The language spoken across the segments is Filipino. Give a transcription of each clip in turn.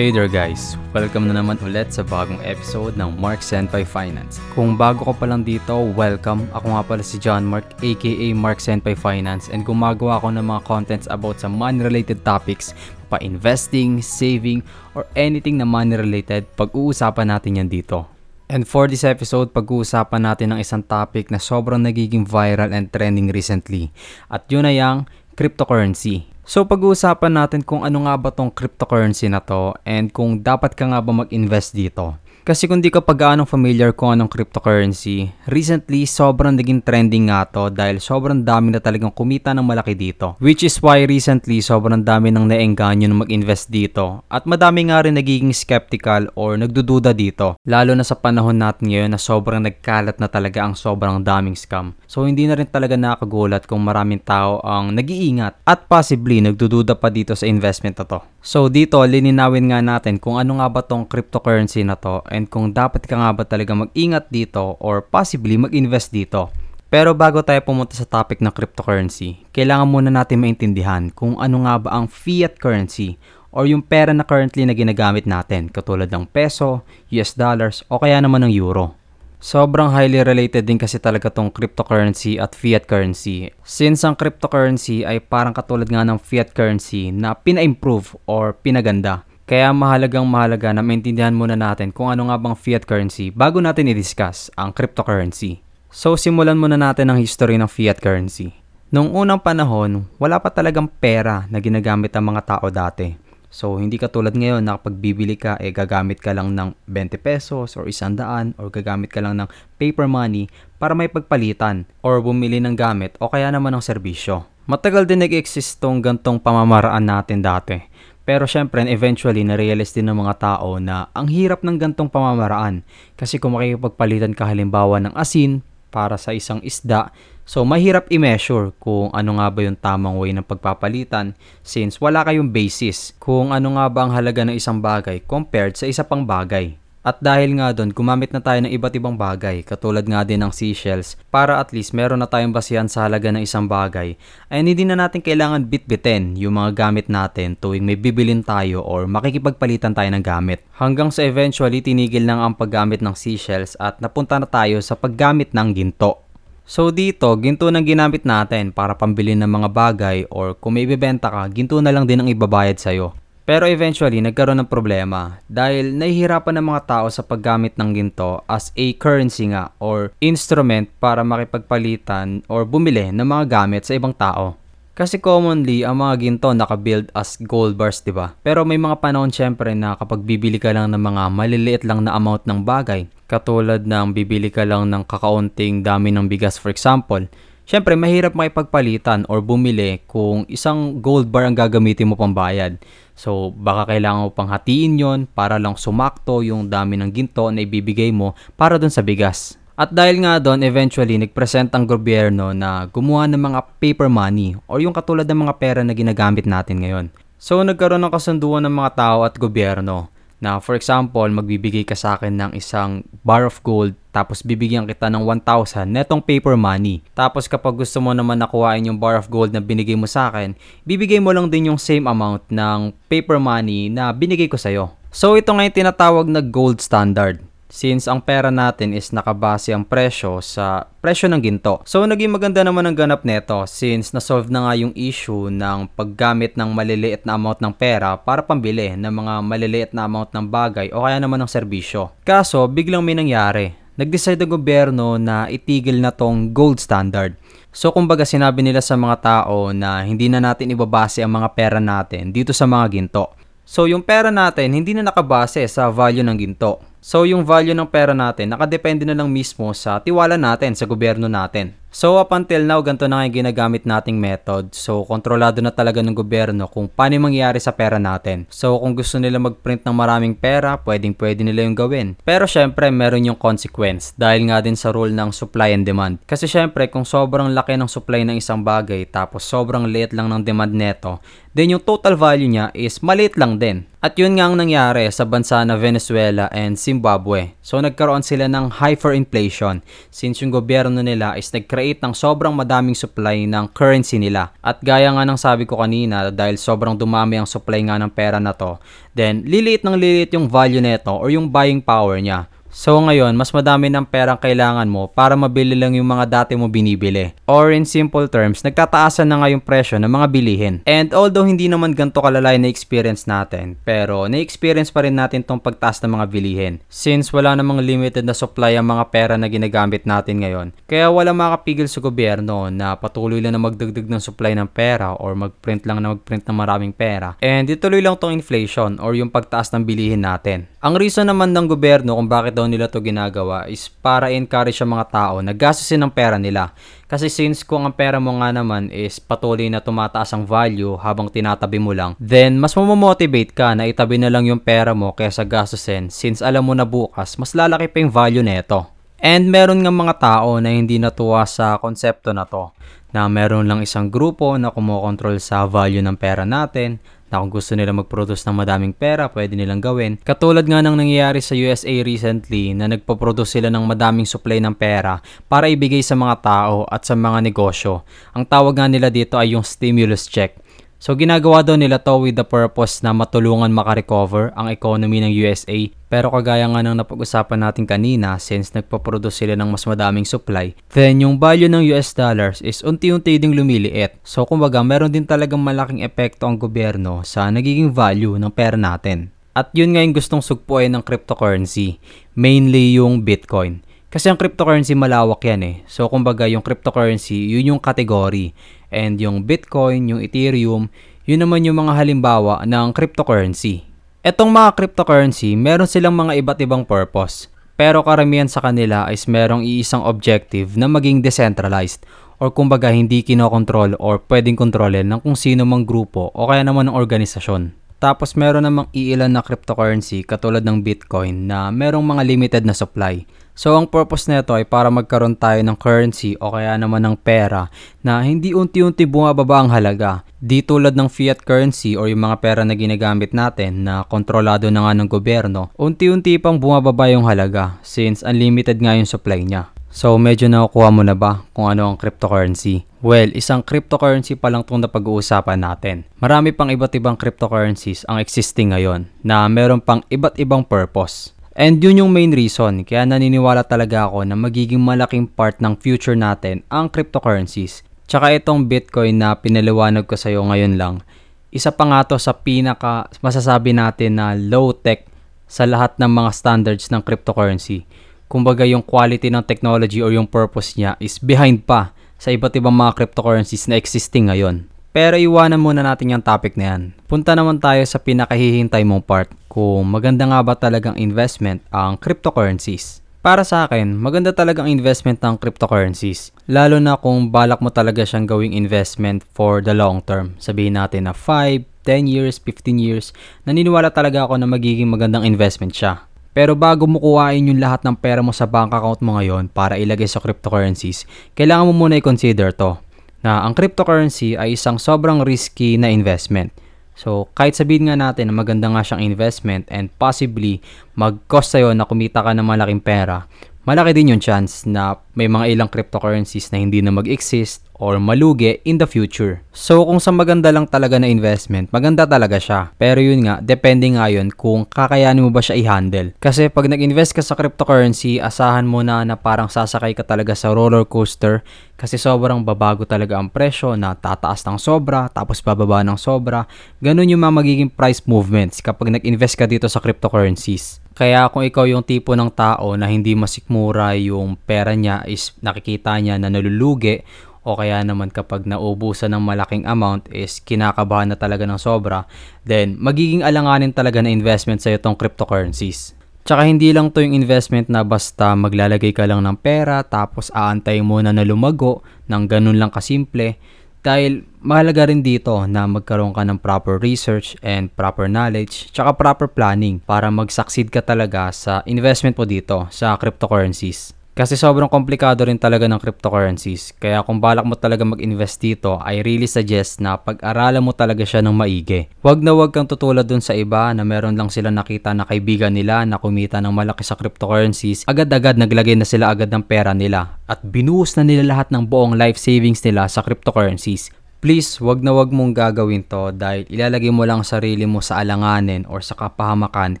Hey there guys! Welcome na naman ulit sa bagong episode ng Mark Senpai Finance. Kung bago ka pa lang dito, welcome. Ako nga pala si John Mark aka Mark Senpai Finance and gumagawa ako ng mga contents about sa money-related topics pa investing, saving, or anything na money-related, pag-uusapan natin yan dito. And for this episode, pag-uusapan natin ng isang topic na sobrang nagiging viral and trending recently. At yun ay ang cryptocurrency. So pag-uusapan natin kung ano nga ba tong cryptocurrency na to and kung dapat ka nga ba mag-invest dito. Kasi kung di ka pa gaano familiar kung anong cryptocurrency, recently sobrang naging trending nga to dahil sobrang dami na talagang kumita ng malaki dito. Which is why recently sobrang dami nang naengganyo na mag-invest dito. At madami nga rin nagiging skeptical or nagdududa dito. Lalo na sa panahon natin ngayon na sobrang nagkalat na talaga ang sobrang daming scam. So hindi na rin talaga nakagulat kung maraming tao ang nag-iingat at possibly nagdududa pa dito sa investment na to. So dito lininawin nga natin kung ano nga ba tong cryptocurrency na to and kung dapat ka nga ba talaga mag-ingat dito or possibly mag-invest dito. Pero bago tayo pumunta sa topic ng cryptocurrency, kailangan muna natin maintindihan kung ano nga ba ang fiat currency or yung pera na currently na ginagamit natin katulad ng peso, US dollars o kaya naman ng euro. Sobrang highly related din kasi talaga tong cryptocurrency at fiat currency. Since ang cryptocurrency ay parang katulad nga ng fiat currency na pina-improve or pinaganda. Kaya mahalagang mahalaga na maintindihan muna natin kung ano nga bang fiat currency bago natin i-discuss ang cryptocurrency. So simulan muna natin ang history ng fiat currency. Noong unang panahon, wala pa talagang pera na ginagamit ang mga tao dati. So, hindi katulad ngayon na kapag bibili ka, eh, gagamit ka lang ng 20 pesos or 100 or gagamit ka lang ng paper money para may pagpalitan or bumili ng gamit o kaya naman ng serbisyo. Matagal din nag-exist tong gantong pamamaraan natin dati. Pero syempre, eventually, na-realize din ng mga tao na ang hirap ng gantong pamamaraan. Kasi kung makikipagpalitan ka halimbawa ng asin para sa isang isda, So, mahirap i-measure kung ano nga ba yung tamang way ng pagpapalitan since wala kayong basis kung ano nga ba ang halaga ng isang bagay compared sa isa pang bagay. At dahil nga doon, gumamit na tayo ng iba't ibang bagay, katulad nga din ng seashells, para at least meron na tayong basihan sa halaga ng isang bagay. Ay hindi na natin kailangan bitbitin yung mga gamit natin tuwing may bibilin tayo or makikipagpalitan tayo ng gamit. Hanggang sa eventually tinigil lang ang paggamit ng seashells at napunta na tayo sa paggamit ng ginto. So dito, ginto nang ginamit natin para pambili ng mga bagay or kung may ibebenta ka, ginto na lang din ang ibabayad sa'yo. Pero eventually, nagkaroon ng problema dahil nahihirapan ng mga tao sa paggamit ng ginto as a currency nga or instrument para makipagpalitan or bumili ng mga gamit sa ibang tao. Kasi commonly, ang mga ginto naka-build as gold bars, di ba? Pero may mga panahon syempre na kapag bibili ka lang ng mga maliliit lang na amount ng bagay, Katulad ng bibili ka lang ng kakaunting dami ng bigas for example, syempre mahirap makipagpalitan or bumili kung isang gold bar ang gagamitin mo pang bayad. So baka kailangan mo pang hatiin yon para lang sumakto yung dami ng ginto na ibibigay mo para dun sa bigas. At dahil nga doon, eventually, nagpresent ang gobyerno na gumawa ng mga paper money or yung katulad ng mga pera na ginagamit natin ngayon. So, nagkaroon ng kasunduan ng mga tao at gobyerno na for example, magbibigay ka sa akin ng isang bar of gold tapos bibigyan kita ng 1,000 netong paper money. Tapos kapag gusto mo naman nakuhain yung bar of gold na binigay mo sa akin, bibigay mo lang din yung same amount ng paper money na binigay ko sa'yo. So ito nga yung tinatawag na gold standard since ang pera natin is nakabase ang presyo sa presyo ng ginto. So naging maganda naman ang ganap nito since na-solve na nga yung issue ng paggamit ng maliliit na amount ng pera para pambili ng mga maliliit na amount ng bagay o kaya naman ng serbisyo. Kaso biglang may nangyari. Nag-decide ang gobyerno na itigil na tong gold standard. So kumbaga sinabi nila sa mga tao na hindi na natin ibabase ang mga pera natin dito sa mga ginto. So yung pera natin hindi na nakabase sa value ng ginto So yung value ng pera natin nakadepende na lang mismo sa tiwala natin sa gobyerno natin. So up until now, ganito na nga yung ginagamit nating method. So kontrolado na talaga ng gobyerno kung paano mangyayari sa pera natin. So kung gusto nila mag-print ng maraming pera, pwedeng pwede nila yung gawin. Pero syempre, meron yung consequence dahil nga din sa rule ng supply and demand. Kasi syempre, kung sobrang laki ng supply ng isang bagay tapos sobrang liit lang ng demand neto, then yung total value niya is maliit lang din. At yun nga ang nangyari sa bansa na Venezuela and Zimbabwe. So nagkaroon sila ng hyperinflation since yung gobyerno nila is nag mag-create ng sobrang madaming supply ng currency nila. At gaya nga ng sabi ko kanina, dahil sobrang dumami ang supply nga ng pera na to, then liliit ng liliit yung value neto or yung buying power niya. So ngayon, mas madami ng perang kailangan mo para mabili lang yung mga dati mo binibili. Or in simple terms, nagtataasan na nga yung presyo ng mga bilihin. And although hindi naman ganito kalalay na experience natin, pero na-experience pa rin natin tong pagtaas ng mga bilihin. Since wala namang limited na supply ang mga pera na ginagamit natin ngayon, kaya wala makapigil sa gobyerno na patuloy lang na magdagdag ng supply ng pera or magprint lang na magprint ng maraming pera. And ituloy lang tong inflation or yung pagtaas ng bilihin natin. Ang reason naman ng gobyerno kung bakit daw nila to ginagawa is para encourage sa mga tao na gastusin ang pera nila. Kasi since kung ang pera mo nga naman is patuloy na tumataas ang value habang tinatabi mo lang, then mas mamomotivate ka na itabi na lang yung pera mo kaysa gastusin since alam mo na bukas mas lalaki pa yung value nito. And meron nga mga tao na hindi natuwa sa konsepto na to na meron lang isang grupo na kumokontrol sa value ng pera natin na kung gusto nila mag-produce ng madaming pera, pwede nilang gawin. Katulad nga ng nangyayari sa USA recently na nagpo-produce sila ng madaming supply ng pera para ibigay sa mga tao at sa mga negosyo. Ang tawag nga nila dito ay yung stimulus check. So ginagawa daw nila to with the purpose na matulungan makarecover ang economy ng USA. Pero kagaya nga ng napag-usapan natin kanina since nagpaproduce sila ng mas madaming supply, then yung value ng US dollars is unti-unti ding lumiliit. So kumbaga meron din talagang malaking epekto ang gobyerno sa nagiging value ng pera natin. At yun nga yung gustong sugpuin ng cryptocurrency, mainly yung Bitcoin. Kasi ang cryptocurrency malawak yan eh. So kumbaga yung cryptocurrency, yun yung category. And yung Bitcoin, yung Ethereum, yun naman yung mga halimbawa ng cryptocurrency. Etong mga cryptocurrency, meron silang mga iba't ibang purpose. Pero karamihan sa kanila is merong iisang objective na maging decentralized or kumbaga hindi kinokontrol or pwedeng kontrolin ng kung sino mang grupo o kaya naman ng organisasyon. Tapos meron namang iilan na cryptocurrency katulad ng Bitcoin na merong mga limited na supply. So ang purpose nito ay para magkaroon tayo ng currency o kaya naman ng pera na hindi unti-unti bumababa ang halaga. Di tulad ng fiat currency o yung mga pera na ginagamit natin na kontrolado na nga ng gobyerno, unti-unti pang bumababa yung halaga since unlimited nga yung supply niya. So medyo nakukuha mo na ba kung ano ang cryptocurrency? Well, isang cryptocurrency pa lang itong napag-uusapan natin. Marami pang iba't ibang cryptocurrencies ang existing ngayon na meron pang iba't ibang purpose. And yun yung main reason kaya naniniwala talaga ako na magiging malaking part ng future natin ang cryptocurrencies. Tsaka itong Bitcoin na pinaliwanag ko sa iyo ngayon lang, isa pa nga to sa pinaka masasabi natin na low-tech sa lahat ng mga standards ng cryptocurrency. Kumbaga yung quality ng technology or yung purpose niya is behind pa sa iba't ibang mga cryptocurrencies na existing ngayon. Pero iwanan muna natin yung topic na yan. Punta naman tayo sa pinakahihintay mong part kung maganda nga ba talagang investment ang cryptocurrencies. Para sa akin, maganda talagang investment ng cryptocurrencies. Lalo na kung balak mo talaga siyang gawing investment for the long term. Sabihin natin na 5, 10 years, 15 years, naniniwala talaga ako na magiging magandang investment siya. Pero bago mo kuhain yung lahat ng pera mo sa bank account mo ngayon para ilagay sa cryptocurrencies, kailangan mo muna i-consider to na ang cryptocurrency ay isang sobrang risky na investment. So, kahit sabihin nga natin na maganda nga siyang investment and possibly mag-cost sa'yo na kumita ka ng malaking pera, malaki din yung chance na may mga ilang cryptocurrencies na hindi na mag-exist or malugi in the future. So kung sa maganda lang talaga na investment, maganda talaga siya. Pero yun nga, depende nga yun kung kakayanin mo ba siya i-handle. Kasi pag nag-invest ka sa cryptocurrency, asahan mo na na parang sasakay ka talaga sa roller coaster kasi sobrang babago talaga ang presyo na tataas ng sobra tapos bababa ng sobra. Ganun yung mga magiging price movements kapag nag-invest ka dito sa cryptocurrencies. Kaya kung ikaw yung tipo ng tao na hindi masikmura yung pera niya is nakikita niya na nalulugi o kaya naman kapag naubusan ng malaking amount is kinakabahan na talaga ng sobra, then magiging alanganin talaga na investment sa itong cryptocurrencies. Tsaka hindi lang to yung investment na basta maglalagay ka lang ng pera tapos aantay mo na na lumago ng ganun lang kasimple dahil mahalaga rin dito na magkaroon ka ng proper research and proper knowledge tsaka proper planning para mag-succeed ka talaga sa investment mo dito sa cryptocurrencies. Kasi sobrang komplikado rin talaga ng cryptocurrencies. Kaya kung balak mo talaga mag-invest dito, I really suggest na pag-aralan mo talaga siya ng maigi. Huwag na huwag kang tutulad dun sa iba na meron lang sila nakita na kaibigan nila na kumita ng malaki sa cryptocurrencies. Agad-agad naglagay na sila agad ng pera nila at binuhos na nila lahat ng buong life savings nila sa cryptocurrencies. Please, wag na wag mong gagawin to dahil ilalagay mo lang sarili mo sa alanganin or sa kapahamakan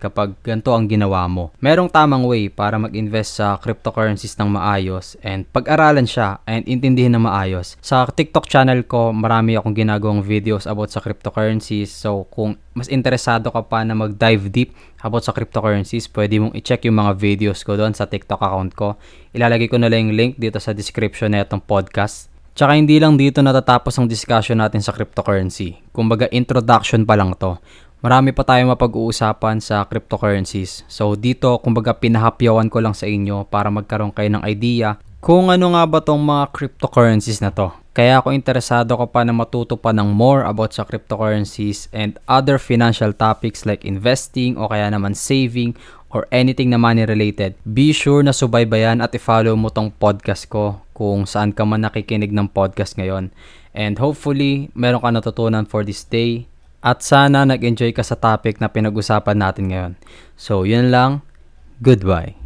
kapag ganito ang ginawa mo. Merong tamang way para mag-invest sa cryptocurrencies ng maayos and pag-aralan siya and intindihin na maayos. Sa TikTok channel ko, marami akong ginagawang videos about sa cryptocurrencies. So, kung mas interesado ka pa na mag-dive deep about sa cryptocurrencies, pwede mong i-check yung mga videos ko doon sa TikTok account ko. Ilalagay ko na lang yung link dito sa description na itong podcast. Tsaka hindi lang dito natatapos ang discussion natin sa cryptocurrency. Kumbaga introduction pa lang to. Marami pa tayong mapag-uusapan sa cryptocurrencies. So dito, kumbaga pinahapyawan ko lang sa inyo para magkaroon kayo ng idea kung ano nga ba tong mga cryptocurrencies na to. Kaya ako interesado ko pa na matuto pa ng more about sa cryptocurrencies and other financial topics like investing o kaya naman saving or anything na money related, be sure na subaybayan at i-follow mo tong podcast ko kung saan ka man nakikinig ng podcast ngayon. And hopefully, meron ka natutunan for this day. At sana nag-enjoy ka sa topic na pinag-usapan natin ngayon. So, yun lang. Goodbye.